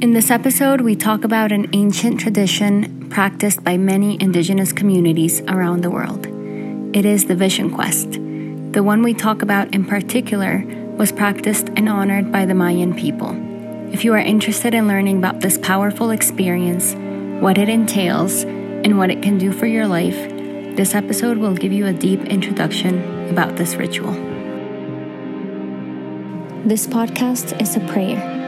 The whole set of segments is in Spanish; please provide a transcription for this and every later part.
In this episode, we talk about an ancient tradition practiced by many indigenous communities around the world. It is the Vision Quest. The one we talk about in particular was practiced and honored by the Mayan people. If you are interested in learning about this powerful experience, what it entails, and what it can do for your life, this episode will give you a deep introduction about this ritual. This podcast is a prayer.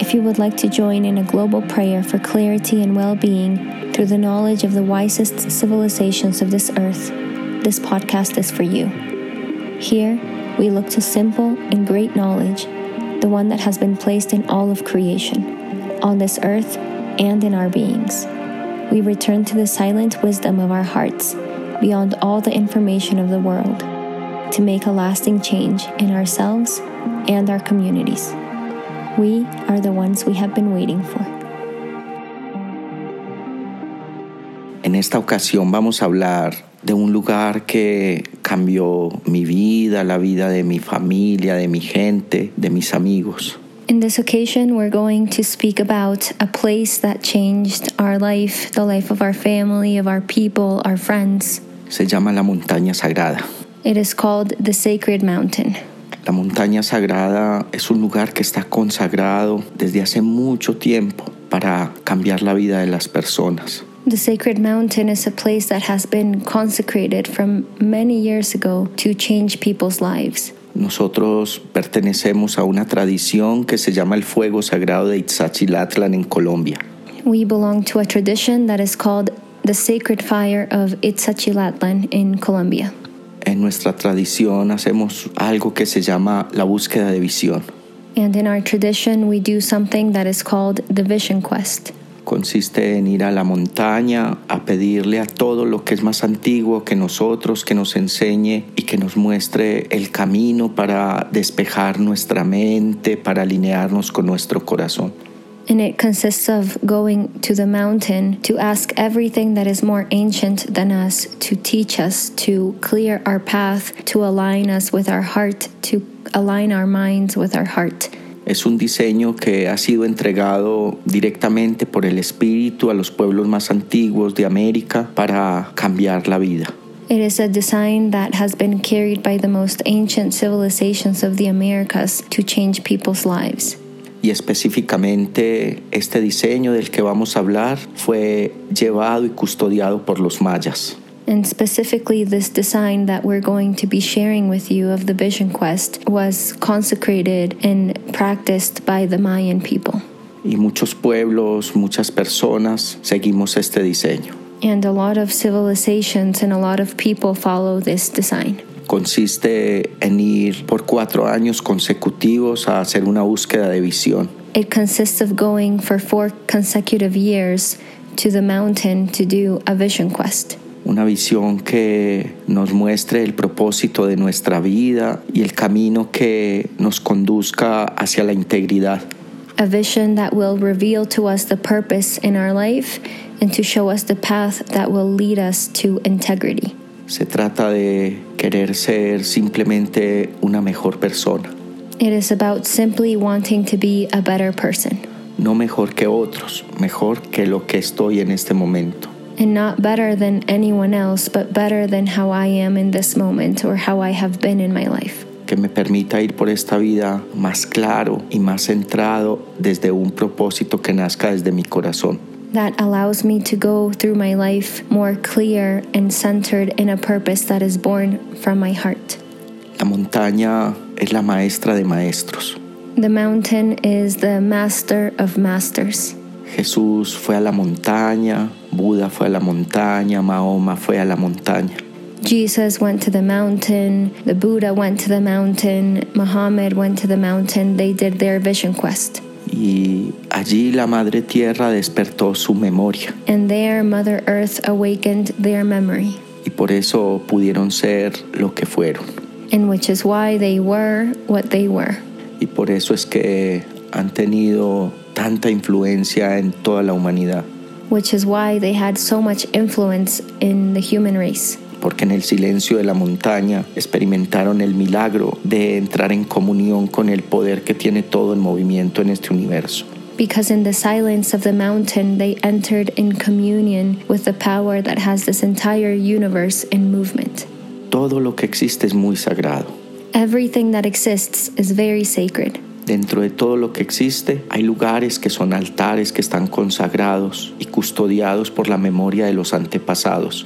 If you would like to join in a global prayer for clarity and well being through the knowledge of the wisest civilizations of this earth, this podcast is for you. Here, we look to simple and great knowledge, the one that has been placed in all of creation, on this earth and in our beings. We return to the silent wisdom of our hearts, beyond all the information of the world, to make a lasting change in ourselves and our communities. We are the ones we have been waiting for. En esta ocasión vamos a hablar de un lugar que cambió mi vida, la vida de mi familia, de mi gente, de mis amigos. In this occasion, we're going to speak about a place that changed our life, the life of our family, of our people, our friends. Se llama la montaña sagrada. It is called the Sacred Mountain. La montaña sagrada es un lugar que está consagrado desde hace mucho tiempo para cambiar la vida de las personas. The Sacred Mountain is a place that has been consecrated from many years ago to change people's lives. Nosotros pertenecemos a una tradición que se llama el fuego sagrado de Itzachilatlan en Colombia. We belong to a tradition that is called the Sacred Fire of Itzachilatlan in Colombia. En nuestra tradición hacemos algo que se llama la búsqueda de visión. And in our tradition, we do something that is called the Vision Quest. Consiste en ir a la montaña a pedirle a todo lo que es más antiguo que nosotros que nos enseñe y que nos muestre el camino para despejar nuestra mente, para alinearnos con nuestro corazón. And it consists of going to the mountain to ask everything that is more ancient than us to teach us, to clear our path, to align us with our heart, to align our minds with our heart. Es un diseño que ha sido entregado directamente por el Espíritu a los pueblos más antiguos de América para cambiar la vida. It is a design that has been carried by the most ancient civilizations of the Americas to change people's lives. Y específicamente este diseño del que vamos a hablar fue llevado y custodiado por los mayas. And specifically, this design that we're going to be sharing with you of the Vision Quest was consecrated and practiced by the Mayan people. Y muchos pueblos, muchas personas seguimos este diseño. And a lot of civilizations and a lot of people follow this design. Consiste en ir por cuatro años consecutivos a hacer una búsqueda de visión. It consists of going for four consecutive years to the mountain to do a vision quest. Una visión que nos muestre el propósito de nuestra vida y el camino que nos conduzca hacia la integridad. A vision that will reveal to us the purpose in our life and to show us the path that will lead us to integrity. Se trata de querer ser simplemente una mejor persona. It is about simply wanting to be a better person. No mejor que otros, mejor que lo que estoy en este momento. And not better than anyone else, but better than how I am in this moment or how I have been in my life. Que me permita ir por esta vida más claro y más centrado desde un propósito que nazca desde mi corazón. That allows me to go through my life more clear and centered in a purpose that is born from my heart. La montaña es la maestra de maestros. The mountain is the master of masters. Jesús fue a la montaña, Buda fue a la montaña, Mahoma fue a la montaña. Jesus went to the mountain, the Buddha went to the mountain, Muhammad went to the mountain. They did their vision quest. Y allí la Madre Tierra despertó su memoria. And there, Mother Earth awakened their memory. Y por eso pudieron ser lo que fueron. And which is why they were what they were. Y por eso es que han tenido tanta influencia en toda la humanidad. Which is why they had so much influence in the human race. Porque en el silencio de la montaña experimentaron el milagro de entrar en comunión con el poder que tiene todo en movimiento en este universo. because in the silence of the mountain they entered in communion with the power that has this entire universe in movement. Todo lo que existe es muy sagrado. Everything that exists is very sacred. Dentro de todo lo que existe hay lugares que son altares que están consagrados y custodiados por la memoria de los antepasados.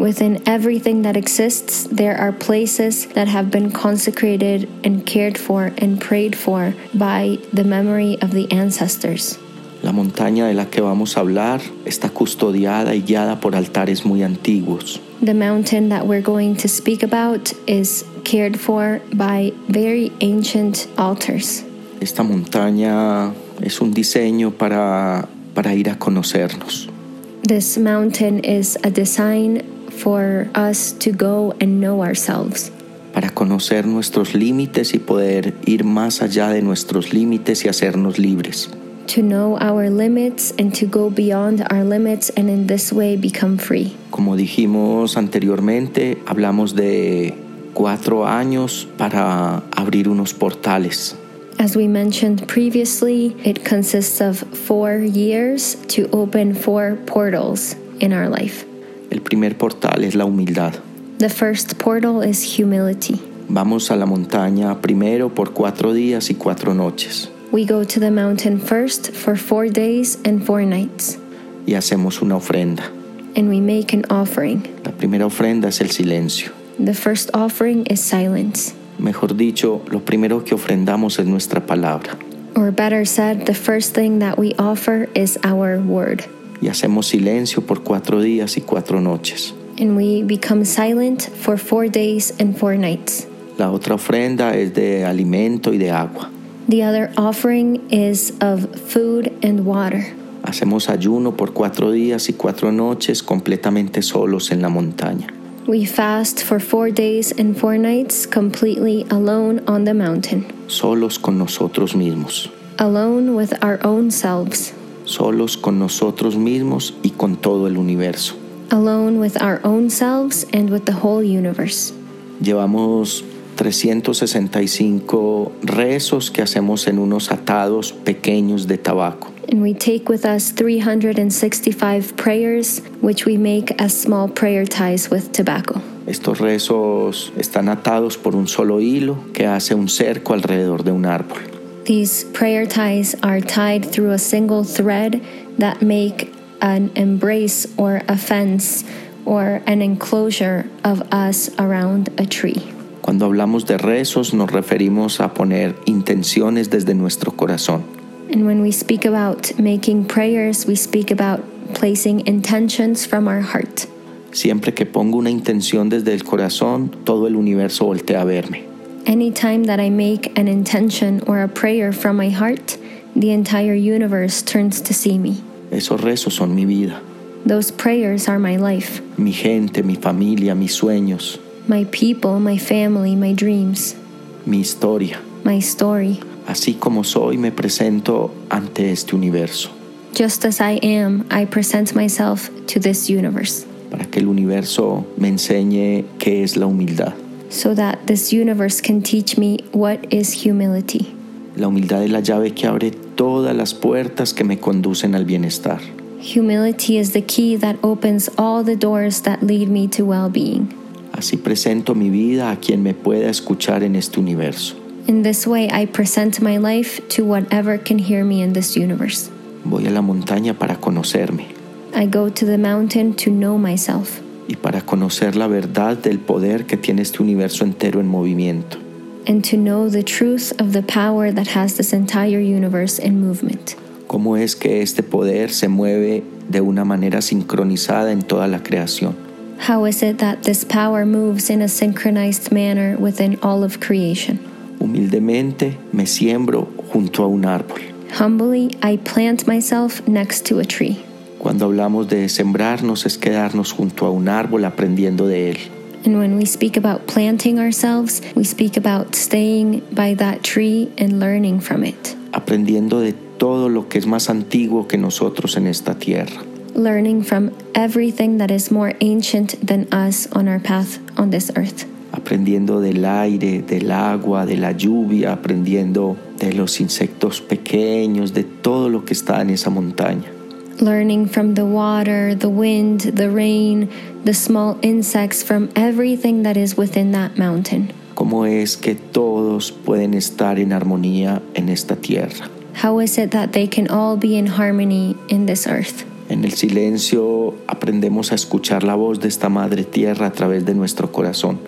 Within everything that exists, there are places that have been consecrated and cared for and prayed for by the memory of the ancestors. La montaña de la que vamos a hablar está custodiada y guiada por altares muy antiguos. The mountain that we're going to speak about is cared for by very ancient altars. Esta montaña es un diseño para, para ir a conocernos. This mountain is a design for us to go and know ourselves, para conocer nuestros límites y poder ir más allá de nuestros límites y hacernos libres. to know our limits and to go beyond our limits and in this way become free. Como dijimos anteriormente, hablamos de cuatro años para abrir unos portales. As we mentioned previously, it consists of four years to open four portals in our life. El primer portal es la humildad. The first portal is humility. Vamos a la montaña primero por cuatro días y cuatro noches We go to the mountain first for four days and four nights, y hacemos una ofrenda. and we make an offering. La primera ofrenda es el silencio. The first offering is silence. Mejor dicho, lo primero que ofrendamos es nuestra palabra. Or better said, the first thing that we offer is our word. Y hacemos silencio por cuatro días y cuatro noches. And we become silent for four days and four nights. La otra ofrenda es de alimento y de agua. The other offering is of food and water. Hacemos ayuno por cuatro días y cuatro noches completamente solos en la montaña. We fast for four days and four nights completely alone on the mountain, Solos con nosotros mismos. alone with our own selves, Solos con nosotros mismos y con todo el universo. alone with our own selves and with the whole universe. Llevamos 365 rezos que hacemos en unos atados pequeños de tabaco. And we take with us 365 prayers, which we make as small prayer ties with tobacco. Estos rezos están atados por un solo hilo que hace un cerco alrededor de un árbol. These prayer ties are tied through a single thread that make an embrace or a fence or an enclosure of us around a tree. Cuando hablamos de rezos nos referimos a poner intenciones desde nuestro corazón. And when we speak about making prayers, we speak about placing intentions from our heart. Siempre que pongo una intención desde el corazón, todo el universo voltea a verme. Anytime that I make an intention or a prayer from my heart, the entire universe turns to see me. Esos rezos son mi vida, Those prayers are my life, mi gente, mi familia, mis sueños, my people, my family, my dreams, mi historia. my story. Así como soy, me presento ante este universo, Just as I am, I present myself to this universe para que el universo me enseñe qué es la humildad. So that this universe can teach me what is humility. La humildad es la llave que abre todas las puertas que me conducen al bienestar. Humility is the key that opens all the doors that lead me to well being. Así presento mi vida a quien me pueda escuchar en este universo. In this way, I present my life to whatever can hear me in this universe. Voy a la montaña para conocerme I go to the mountain to know myself y para conocer la verdad del poder que tiene este universo entero en movimiento. and to know the truth of the power that has this entire universe in movement. Cómo es que este poder se mueve de una manera sincronizada en toda la creación. How is it that this power moves in a synchronized manner within all of creation? Humildemente me siembro junto a un árbol. Humbly, I plant myself next to a tree. Cuando hablamos de sembrarnos es quedarnos junto a un árbol aprendiendo de él. And when we speak about planting ourselves, we speak about staying by that tree and learning from it, aprendiendo de todo lo que es más antiguo que nosotros en esta tierra, learning from everything that is more ancient than us on our path on this earth, aprendiendo del aire, del agua, de la lluvia, aprendiendo de los insectos pequeños, de todo lo que está en esa montaña. Learning from the water, the wind, the rain, the small insects, from everything that is within that mountain. ¿Cómo es que todos pueden estar en armonía en esta tierra? How is it that they can all be in harmony in this earth? En el silencio aprendemos a escuchar la voz de esta madre tierra a través de nuestro corazón.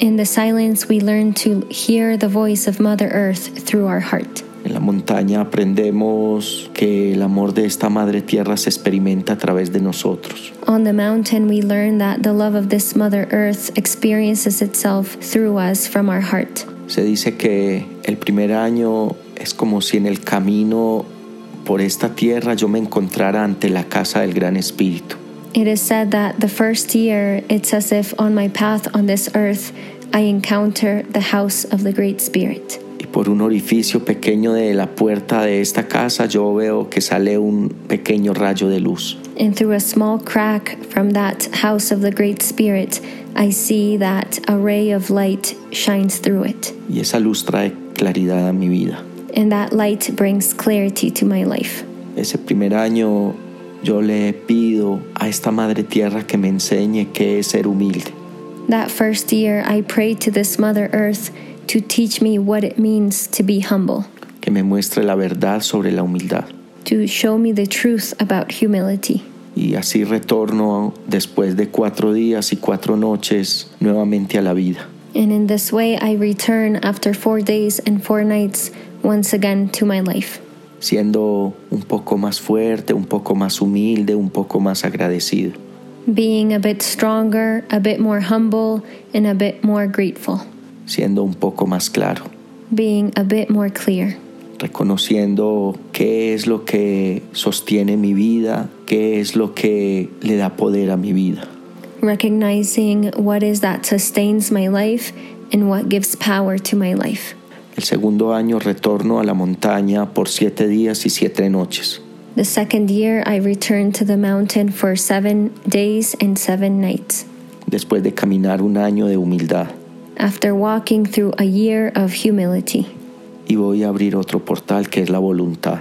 In the silence, we learn to hear the voice of Mother Earth through our heart. En la montaña aprendemos que el amor de esta madre tierra se experimenta a través de nosotros. On the mountain, we learn that the love of this Mother Earth experiences itself through us from our heart. Se dice que el primer año es como si en el camino por esta tierra yo me encontrara ante la casa del Gran Espíritu. It is said that the first year, it's as if on my path on this earth, I encounter the house of the Great Spirit. Y por un orificio pequeño de la puerta de esta casa yo veo que sale un pequeño rayo de luz. And through a small crack from that house of the Great Spirit, I see that a ray of light shines through it. Y esa luz trae claridad a mi vida. And that light brings clarity to my life. Ese primer año yo le pido a esta madre tierra que me enseñe qué es ser humilde. That first year, I prayed to this Mother Earth to teach me what it means to be humble, que me muestre la verdad sobre la humildad. to show me the truth about humility. Y así retorno después de cuatro días y cuatro noches nuevamente a la vida. And in this way, I return after four days and four nights once again to my life, siendo un poco más fuerte, un poco más humilde, un poco más agradecido. being a bit stronger, a bit more humble, and a bit more grateful, siendo un poco más claro, being a bit more clear, reconociendo qué es lo que sostiene mi vida, qué es lo que le da poder a mi vida. recognizing what is that sustains my life and what gives power to my life. El segundo año retorno a la montaña por siete días y siete noches. The second year, I returned to the mountain for seven days and seven nights. después de caminar un año de humildad. After walking through a year of humility, Y voy a abrir otro portal que es la voluntad.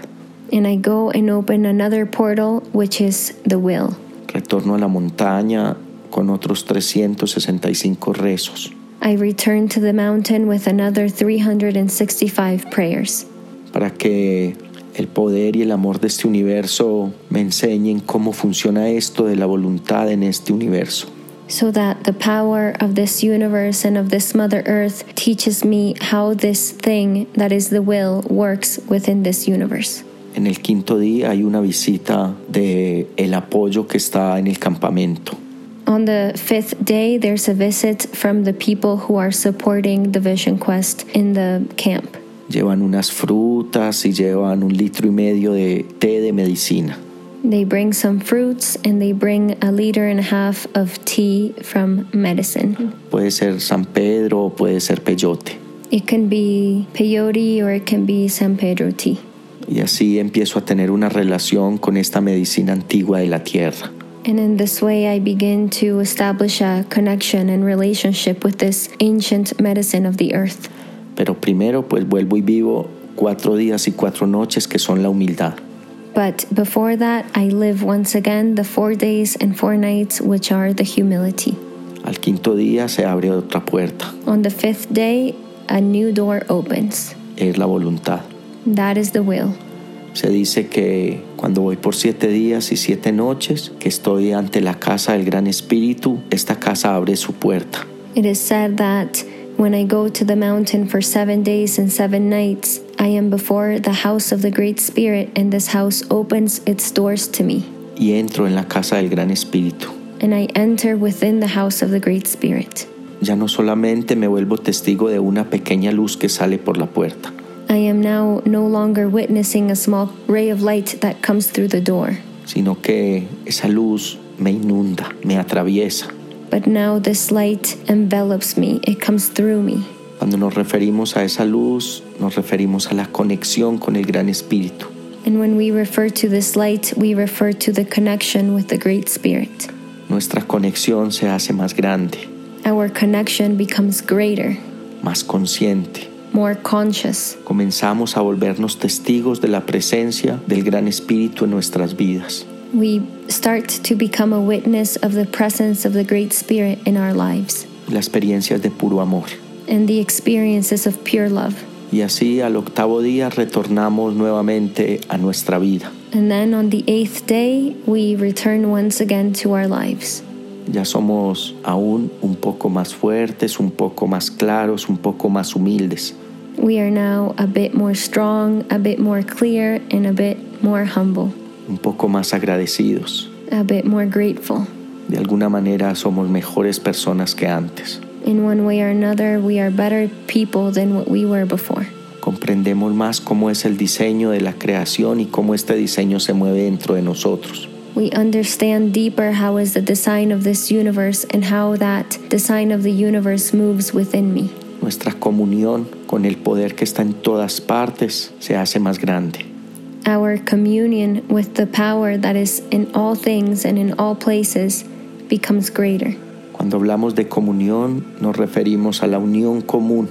and I go and open another portal, which is the will. Retorno a la montaña con otros 365 rezos I return to the mountain with another 365 prayers para que el poder y el amor de este universo me enseñen cómo funciona esto de la voluntad en este universo. So that the power of this universe and of this Mother Earth teaches me how this thing that is the will works within this universe. En el quinto día hay una visita de el apoyo que está en el campamento. On the fifth day, there's a visit from the people who are supporting the Vision Quest in the camp. Llevan unas frutas y llevan un litro y medio de té de medicina. They bring some fruits and they bring a liter and a half of tea from medicine. Puede ser San Pedro puede ser peyote. It can be peyote or it can be San Pedro tea. Y así empiezo a tener una relación con esta medicina antigua de la tierra. And in this way, I begin to establish a connection and relationship with this ancient medicine of the earth. Pero primero pues vuelvo y vivo cuatro días y cuatro noches que son la humildad. But before that, I live once again the four days and four nights, which are the humility. Al quinto día se abre otra puerta, On the fifth day, a new door opens. es la voluntad. That is the will. Se dice que cuando voy por siete días y siete noches, que estoy ante la casa del Gran Espíritu, esta casa abre su puerta. It is said that when I go to the mountain for seven days and seven nights, I am before the house of the Great Spirit, and this house opens its doors to me. Y entro en la casa del Gran Espíritu. And I enter within the house of the Great Spirit. Ya no solamente me vuelvo testigo de una pequeña luz que sale por la puerta, I am now no longer witnessing a small ray of light that comes through the door, sino que esa luz me inunda, me atraviesa. but now this light envelops me, it comes through me. Cuando nos referimos a esa luz, nos referimos a la conexión con el Gran Espíritu. And when we refer to this light, we refer to the connection with the Great Spirit. Nuestra conexión se hace más grande, Our connection becomes greater, más consciente, more conscious. Comenzamos a volvernos testigos de la presencia del Gran Espíritu en nuestras vidas. We start to become a witness of the presence of the Great Spirit in our lives Las experiencias de puro amor. And the experiences of pure love. Y así al octavo día retornamos nuevamente a nuestra vida. And then on the eighth day, we return once again to our lives. Ya somos aún un poco más fuertes, un poco más claros, un poco más humildes. We are now a bit more strong, a bit more clear, and a bit more humble, un poco más agradecidos. a bit more grateful. De alguna manera somos mejores personas que antes. In one way or another, we are better people than what we were before. Comprendemos más cómo es el diseño de la creación y cómo este diseño se mueve dentro de nosotros. We understand deeper how is the design of this universe and how that design of the universe moves within me. Nuestra comunión con el poder que está en todas partes se hace más grande. Our communion with the power that is in all things and in all places becomes greater. Cuando hablamos de comunión nos referimos a la unión común.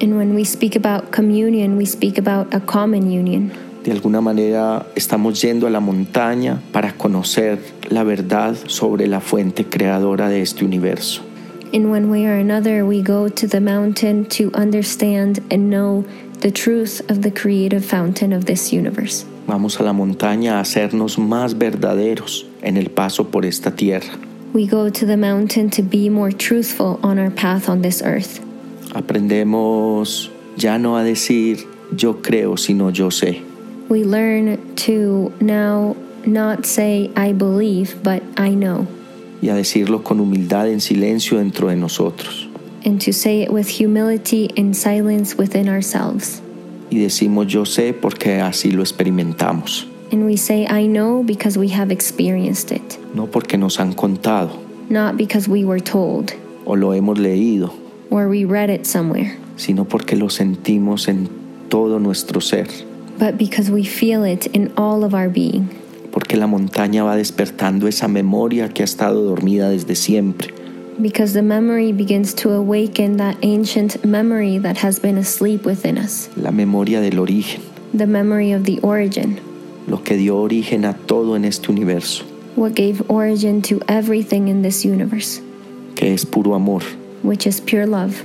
And when we speak about communion, we speak about a common union. De alguna manera estamos yendo a la montaña para conocer la verdad sobre la fuente creadora de este universo. In one way or another, we go to the mountain to understand and know the truth of the creative fountain of this universe. Vamos a la montaña a hacernos más verdaderos en el paso por esta tierra. We go to the mountain to be more truthful on our path on this earth. Aprendemos ya no a decir yo creo, sino yo sé. We learn to now not say, I believe, but I know, Y a decirlo con humildad en silencio dentro de nosotros. and to say it with humility and silence within ourselves. Y decimos yo sé porque así lo experimentamos. And we say, I know because we have experienced it, No porque nos han contado. Not because we were told. O lo hemos leído, or we read it somewhere, sino porque lo sentimos en todo nuestro ser. but because we feel it in all of our being. Porque la montaña va despertando esa memoria que ha estado dormida desde siempre. Because the memory begins to awaken that ancient memory that has been asleep within us, La memoria del origen, the memory of the origin, lo que dio origen a todo en este universo, what gave origin to everything in this universe, que es puro amor. which is pure love.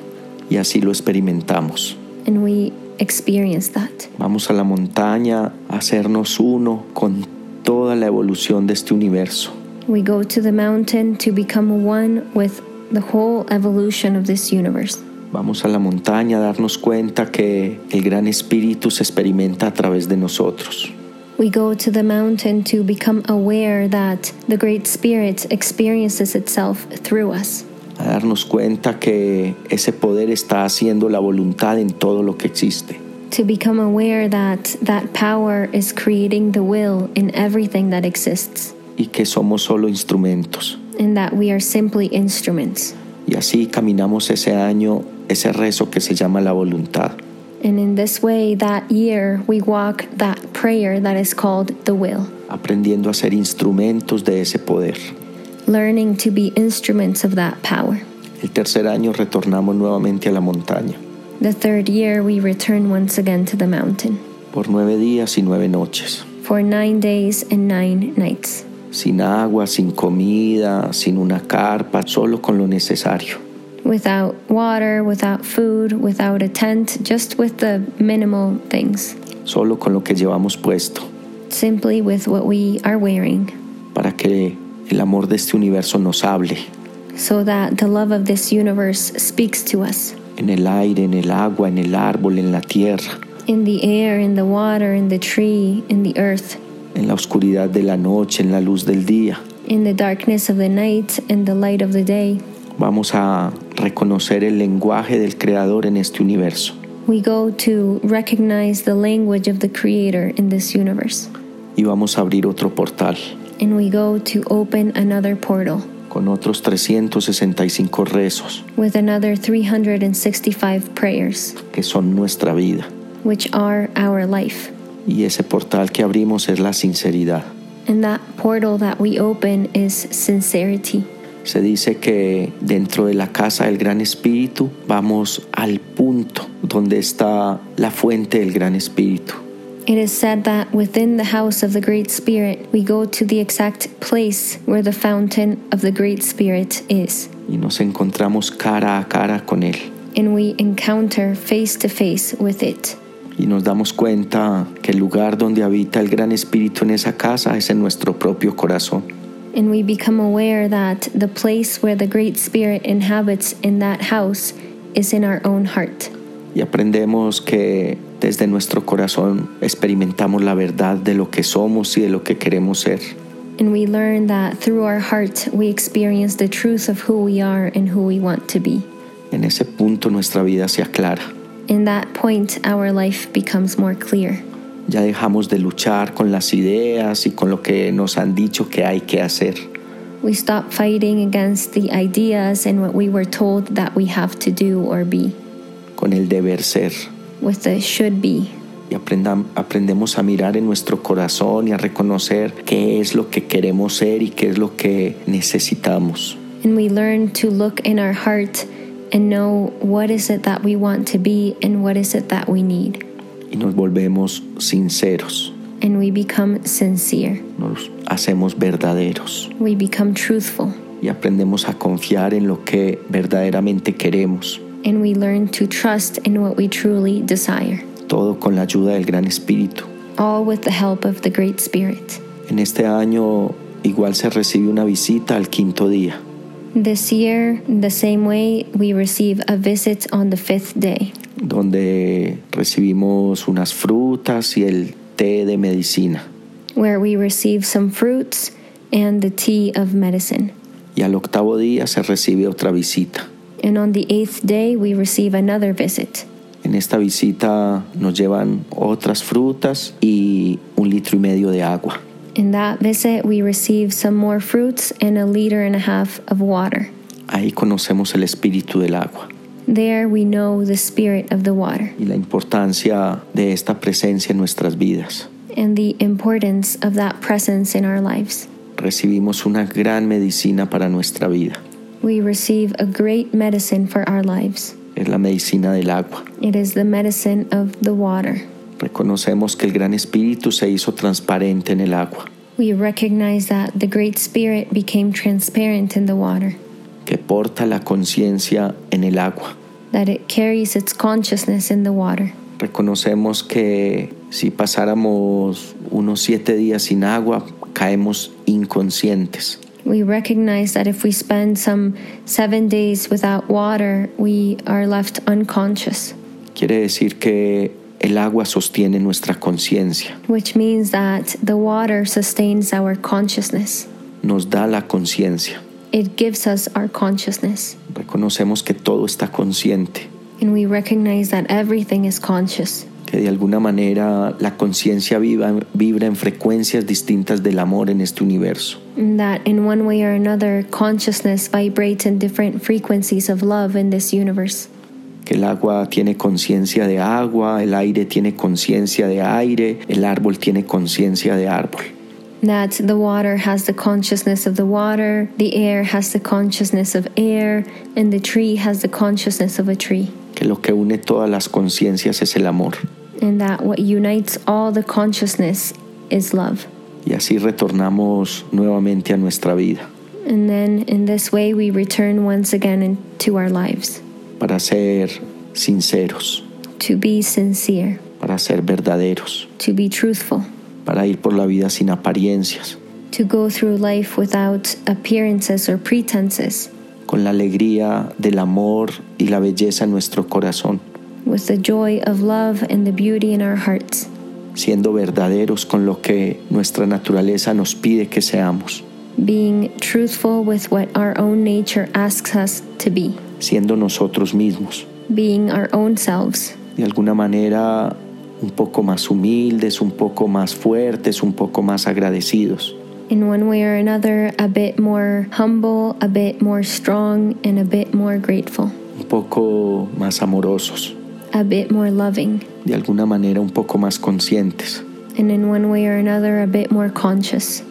Y así lo experimentamos. And we experience that. Vamos a la montaña a hacernos uno con toda la evolución de este universo. We go to the mountain to become one with the whole evolution of this universe. Vamos a la montaña a darnos cuenta que el gran espíritu se experimenta a través de nosotros. We go to the mountain to become aware that the Great Spirit experiences itself through us. A darnos cuenta que ese poder está haciendo la voluntad en todo lo que existe. To become aware that that power is creating the will in everything that exists, y que somos solo instrumentos. and that we are simply instruments. Y así caminamos ese año, ese rezo que se llama la voluntad. And in this way, that year, we walk that prayer that is called the will, aprendiendo a ser instrumentos de ese poder. learning to be instruments of that power. El tercer año retornamos nuevamente a la montaña, The third year, we return once again to the mountain por nueve días y nueve noches, for nine days and nine nights, sin agua, sin comida, sin una carpa, solo con lo necesario. without water, without food, without a tent, just with the minimal things, solo con lo que llevamos puesto, simply with what we are wearing, para que el amor de este universo nos hable, so that the love of this universe speaks to us en el aire, en el agua, en el árbol, en la tierra, in the air, in the water, in the tree, in the earth, en la oscuridad de la noche, en la luz del día. in the darkness of the night, and the light of the day. Vamos a reconocer el lenguaje del Creador en este universo. We go to recognize the language of the Creator in this universe, y vamos a abrir otro portal and we go to open another portal con otros 365 rezos with another 365 prayers, que son nuestra vida. which are our life. Y ese portal que abrimos es la sinceridad. And that portal that we open is sincerity. Se dice que dentro de la casa del Gran Espíritu vamos al punto donde está la fuente del Gran Espíritu. It is said that within the house of the Great Spirit, we go to the exact place where the fountain of the Great Spirit is, y nos encontramos cara a cara con Él. and we encounter face to face with it. Y nos damos cuenta que el lugar donde habita el Gran Espíritu en esa casa es en nuestro propio corazón. And we become aware that the place where the Great Spirit inhabits in that house is in our own heart. Y aprendemos que desde nuestro corazón experimentamos la verdad de lo que somos y de lo que queremos ser. And we learn that through our heart we experience the truth of who we are and who we want to be. En ese punto nuestra vida se aclara. In that point, our life becomes more clear. Ya dejamos de luchar con las ideas y con lo que nos han dicho que hay que hacer. We stop fighting against the ideas and what we were told that we have to do or be, con el deber ser. with the should be. Y aprendemos a mirar en nuestro corazón y a reconocer qué es lo que queremos ser y qué es lo que necesitamos. And we learn to look in our heart and know what is it that we want to be and what is it that we need. Y nos volvemos sinceros, And we become sincere. nos hacemos verdaderos We become truthful. y aprendemos a confiar en lo que verdaderamente queremos. And we learn to trust in what we truly desire. Todo con la ayuda del Gran Espíritu. All with the help of the Great Spirit. En este año igual se recibe una visita al quinto día. This year, the same way, we receive a visit on the fifth day, donde recibimos unas frutas y el té de medicina. where we receive some fruits and the tea of medicine. Y al octavo día se recibe otra visita. And on the eighth day, we receive another visit. En esta visita nos llevan otras frutas y un litro y medio de agua. In that visit, we receive some more fruits and a liter and a half of water. Ahí conocemos el espíritu del agua There, we know the spirit of the water y la importancia de esta presencia en nuestras vidas. and the importance of that presence in our lives. Recibimos una gran medicina para nuestra vida. We receive a great medicine for our lives. Es la medicina del agua. It is the medicine of the water. Reconocemos que el gran espíritu se hizo transparente en el agua, We recognize that the Great Spirit became transparent in the water, que porta la conciencia en el agua. that it carries its consciousness in the water. Reconocemos que si pasáramos unos siete días sin agua, caemos inconscientes. We recognize that if we spend some seven days without water, we are left unconscious, Quiere decir que el agua sostiene nuestra conciencia, which means that the water sustains our consciousness. nos da la conciencia. It gives us our consciousness. Reconocemos que todo está consciente, And we recognize that everything is conscious, que de alguna manera la conciencia vibra en frecuencias distintas del amor en este universo. and that in one way or another, consciousness vibrates in different frequencies of love in this universe. Que el agua tiene conciencia de agua, el aire tiene conciencia de aire, el árbol tiene conciencia de árbol. That the water has the consciousness of the water, the air has the consciousness of air, and the tree has the consciousness of a tree. Que lo que une todas las conciencias es el amor. And that what unites all the consciousness is love. Y así retornamos nuevamente a nuestra vida And then in this way, we return once again into our lives para ser sinceros, to be sincere, para ser verdaderos, to be truthful, para ir por la vida sin apariencias, to go through life without appearances or pretenses, con la alegría del amor y la belleza en nuestro corazón, with the joy of love and the beauty in our hearts, siendo verdaderos con lo que nuestra naturaleza nos pide que seamos, being truthful with what our own nature asks us to be, siendo nosotros mismos, being our own selves, de alguna manera un poco más humildes, un poco más fuertes, un poco más agradecidos. in one way or another, a bit more humble, a bit more strong, and a bit more grateful, un poco más amorosos, a bit more loving, de alguna manera un poco más conscientes, and in one way or another, a bit more conscious,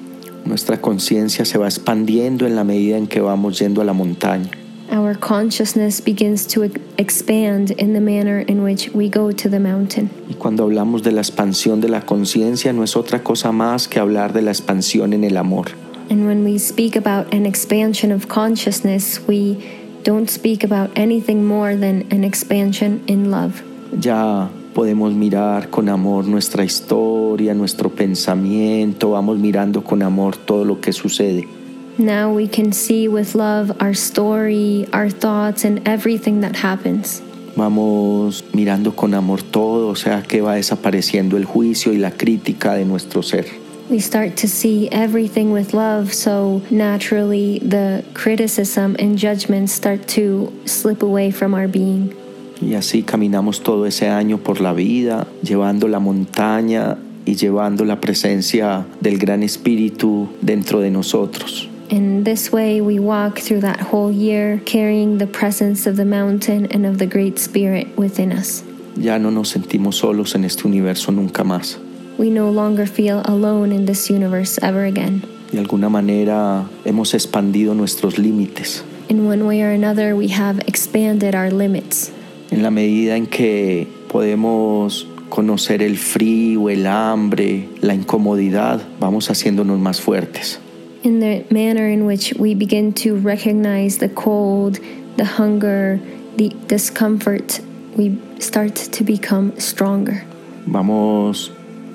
Nuestra conciencia se va expandiendo en la medida en que vamos yendo a la montaña. Our consciousness begins to expand in the manner in which we go to the mountain. Y cuando hablamos de la expansión de la conciencia no es otra cosa más que hablar de la expansión en el amor. And when we speak about an expansion of consciousness, we don't speak about anything more than an expansion in love. Ya podemos mirar con amor nuestra historia, nuestro pensamiento, vamos mirando con amor todo lo que sucede. Now we can see with love our story, our thoughts, and everything that happens. Vamos mirando con amor todo, o sea que va desapareciendo el juicio y la crítica de nuestro ser. We start to see everything with love, so naturally the criticism and judgment start to slip away from our being. Y así caminamos todo ese año por la vida, llevando la montaña y llevando la presencia del Gran Espíritu dentro de nosotros. In this way, we walk through that whole year carrying the presence of the mountain and of the Great Spirit within us. Ya no nos sentimos solos en este universo nunca más. We no longer feel alone in this universe ever again. De alguna manera hemos expandido nuestros límites. In one way or another, we have expanded our limits. En la medida en que podemos conocer el frío, el hambre, la incomodidad, vamos haciéndonos más fuertes. In the manner in which we begin to recognize the cold, the hunger, the discomfort, we start to become stronger. Vamos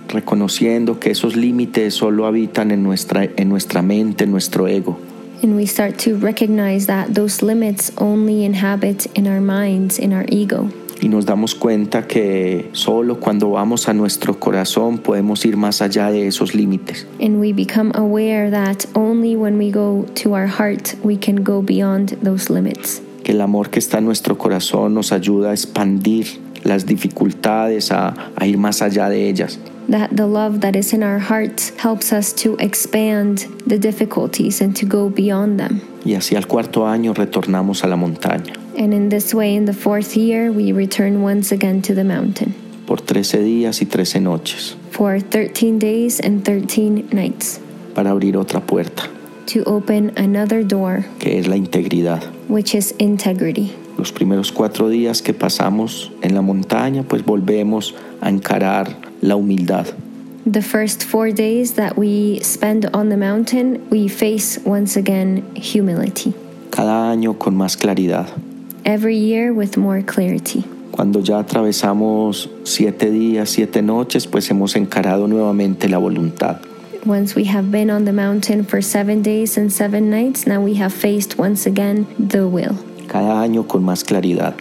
reconociendo que esos límites solo habitan en nuestra, en nuestra mente, en nuestro ego. And we start to recognize that those limits only inhabit in our minds, in our ego. Y nos damos cuenta que solo cuando vamos a nuestro corazón podemos ir más allá de esos límites. And we become aware that only when we go to our heart, we can go beyond those limits. Que el amor que está en nuestro corazón nos ayuda a expandir las dificultades, a, a ir más allá de ellas. That the love that is in our hearts helps us to expand the difficulties and to go beyond them. Y así al cuarto año retornamos a la montaña. And in this way, in the fourth year, we return once again to the mountain por 13 días y 13 noches for 13 days and 13 nights para abrir otra puerta, to open another door, que es la integridad. which is integrity. Los primeros cuatro días que pasamos en la montaña, pues volvemos a encarar la humildad. The first four days that we spend on the mountain, we face once again humility. Cada año con más claridad. Every year with more clarity. Cuando ya atravesamos siete días, siete noches, pues hemos encarado nuevamente la voluntad. Once we have been on the mountain for seven days and seven nights, now we have faced once again the will. Cada año con más claridad.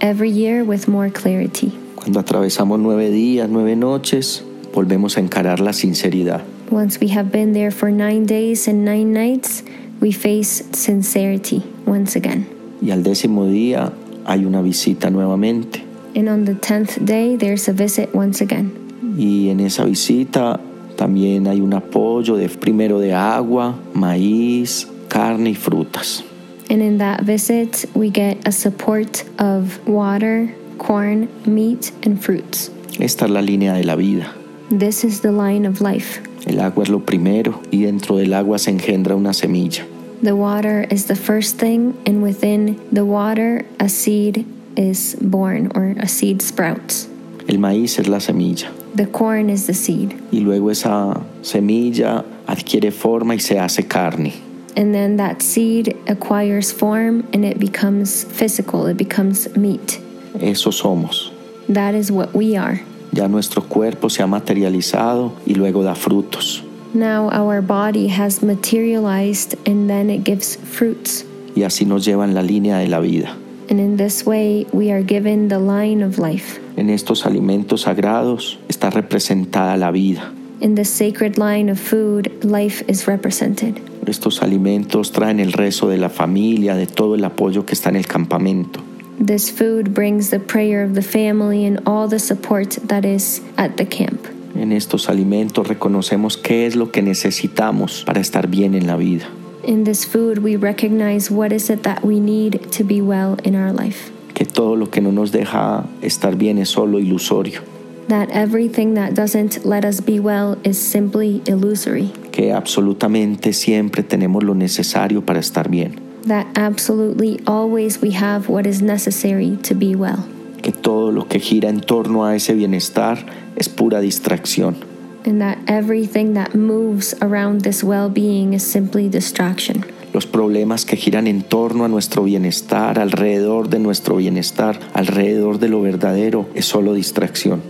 Every year with more clarity. Cuando atravesamos nueve días, nueve noches, volvemos a encarar la sinceridad. Once we have been there for nine days and nine nights, we face sincerity once again. Y al décimo día hay una visita nuevamente. And on the tenth day, there's a visit once again. Y en esa visita también hay un apoyo de primero de agua, maíz, carne y frutas. And in that visit, we get a support of water, corn, meat, and fruits. Esta es la línea de la vida. This is the line of life. El agua es lo primero y dentro del agua se engendra una semilla. The water is the first thing, and within the water, a seed is born or a seed sprouts. El maíz es la semilla The corn is the seed. y luego esa semilla adquiere forma y se hace carne. And then that seed acquires form and it becomes physical, it becomes meat. Eso somos. That is what we are. Ya nuestro cuerpo se ha materializado y luego da frutos. Now our body has materialized and then it gives fruits. Y así nos llevan la línea de la vida. And in this way, we are given the line of life. En estos alimentos sagrados está representada la vida. In the sacred line of food, life is represented. Estos alimentos traen el rezo de la familia, de todo el apoyo que está en el campamento. This food brings the prayer of the family and all the support that is at the camp. En estos alimentos reconocemos qué es lo que necesitamos para estar bien en la vida. In this food, we recognize what is it that we need to be well in our life. Que todo lo que no nos deja estar bien es solo ilusorio. that everything that doesn't let us be well is simply illusory, que absolutamente siempre tenemos lo necesario para estar bien, that absolutely always we have what is necessary to be well, que todo lo que gira en torno a ese bienestar es pura distracción, and that everything that moves around this well being is simply distraction. Los problemas que giran en torno a nuestro bienestar, alrededor de nuestro bienestar, alrededor de lo verdadero, es solo distracción.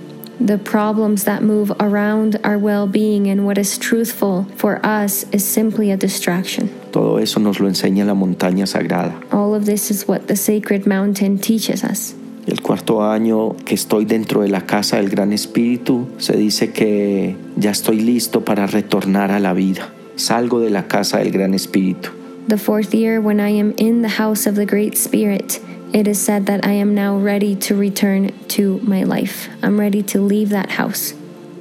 The problems that move around our well being and what is truthful for us is simply a distraction. Todo eso nos lo enseña la montaña sagrada. All of this is what the sacred mountain teaches us. El cuarto año que estoy dentro de la casa del Gran Espíritu, se dice que ya estoy listo para retornar a la vida. Salgo de la casa del Gran Espíritu. The fourth year, when I am in the house of the Great Spirit, it is said that I am now ready to return to my life. I'm ready to leave that house.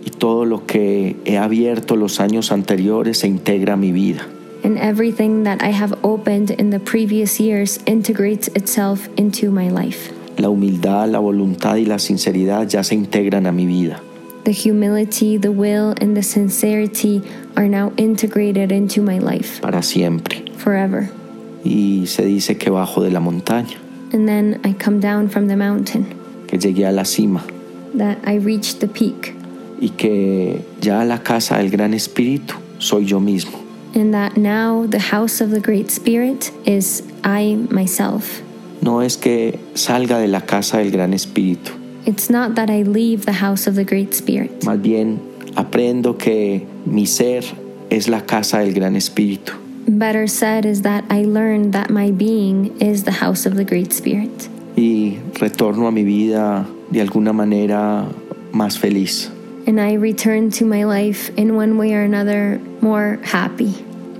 Y todo lo que he abierto los años anteriores se integra a mi vida. And everything that I have opened in the previous years integrates itself into my life. La humildad, la voluntad y la sinceridad ya se integran a mi vida. The humility, the will, and the sincerity are now integrated into my life para siempre. forever. Y se dice que bajo de la montaña, And then I come down from the mountain, que llegué a la cima that I reach the peak, y que ya la casa del Gran Espíritu soy yo mismo. and that now the house of the Great Spirit is I myself. No es que salga de la casa del Gran Espíritu, It's not that I leave the house of the Great Spirit. más bien aprendo que mi ser es la casa del Gran Espíritu. Better said is that I learn that my being is the house of the Great Spirit. y retorno a mi vida de alguna manera más feliz, And I return to my life in one way or another more happy,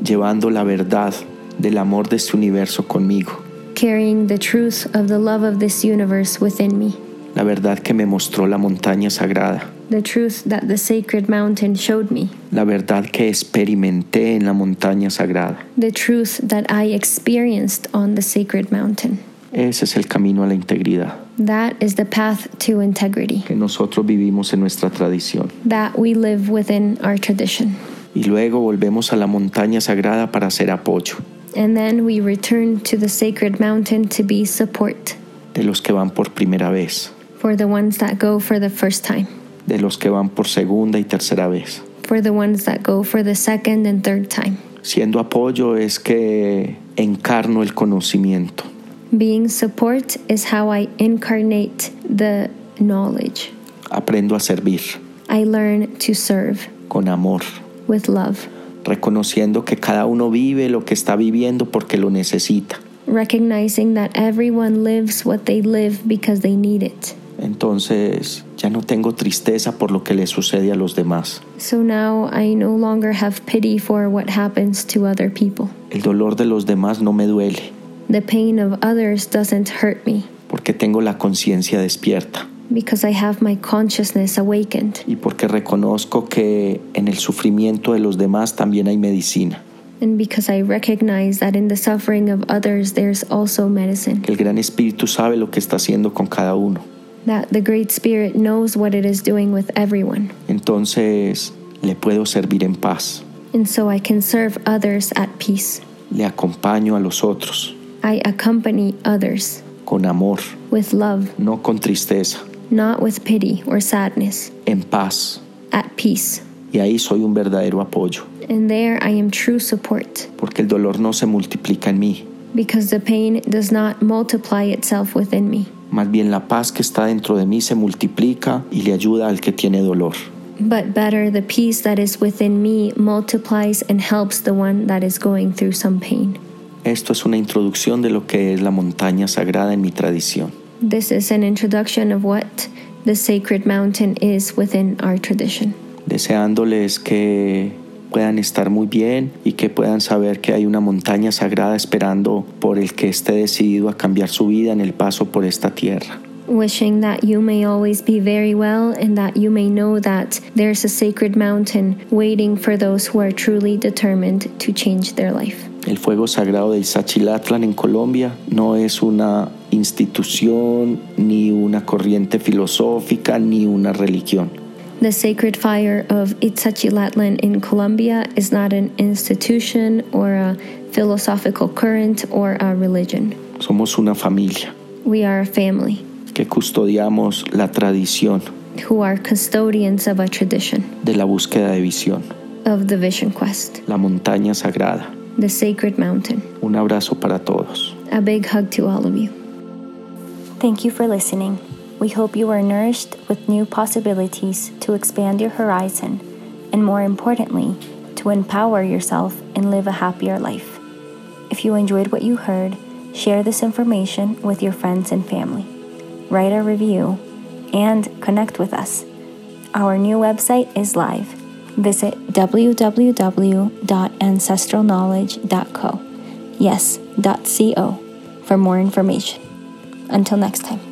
llevando la verdad del amor de este universo conmigo, carrying the truth of the love of this universe within me, la verdad que me mostró la montaña sagrada, the truth that the sacred mountain showed me, la verdad que experimenté en la montaña sagrada. the truth that I experienced on the sacred mountain. Ese es el camino a la integridad That is the path to integrity que nosotros vivimos en nuestra tradición. that we live within our tradition. Y luego volvemos a la montaña sagrada para hacer apoyo. And then we return to the sacred mountain to be support de los que van por primera vez, for the ones that go for the first time, de los que van por segunda y tercera vez. for the ones that go for the second and third time. Siendo apoyo es que encarno el conocimiento, Being support is how I incarnate the knowledge. aprendo a servir. I learn to serve. Con amor, with love, reconociendo que cada uno vive lo que está viviendo porque lo necesita. recognizing that everyone lives what they live because they need it. Entonces ya no tengo tristeza por lo que le sucede a los demás. So now I no longer have pity for what happens to other people. El dolor de los demás no me duele The pain of others doesn't hurt me porque tengo la conciencia despierta because I have my consciousness awakened y porque reconozco que en el sufrimiento de los demás también hay medicina, and because I recognize that in the suffering of others there's also medicine. el Gran Espíritu sabe lo que está haciendo con cada uno. That the Great Spirit knows what it is doing with everyone. Entonces le puedo servir en paz, And so I can serve others at peace. le acompaño a los otros I accompany others con amor, with love, no con tristeza, not with pity or sadness, en paz. at peace. Y ahí soy un verdadero apoyo, And there I am true support porque el dolor no se multiplica en mí, because the pain does not multiply itself within me, más bien la paz que está dentro de mí se multiplica y le ayuda al que tiene dolor. but better the peace that is within me multiplies and helps the one that is going through some pain. Esto es una introducción de lo que es la montaña sagrada en mi tradición. This is an introduction of what the sacred mountain is within our tradition. deseándoles que puedan estar muy bien y que puedan saber que hay una montaña sagrada esperando por el que esté decidido a cambiar su vida en el paso por esta tierra. wishing that you may always be very well and that you may know that there's a sacred mountain waiting for those who are truly determined to change their life. El fuego sagrado de Izachilatlan en Colombia no es una institución, ni una corriente filosófica, ni una religión. The sacred fire of Itzachilatlan in Colombia is not an institution or a philosophical current or a religion. Somos una familia We are a family que custodiamos la tradición who are custodians of a tradition, de la búsqueda de visión, of the vision quest, la montaña sagrada. the sacred mountain. Un abrazo para todos. A big hug to all of you. Thank you for listening. We hope you are nourished with new possibilities to expand your horizon and, more importantly, to empower yourself and live a happier life. If you enjoyed what you heard, share this information with your friends and family. Write a review and connect with us. Our new website is live. Visit www.ancestralknowledge.co. Yes, .co for more information. Until next time.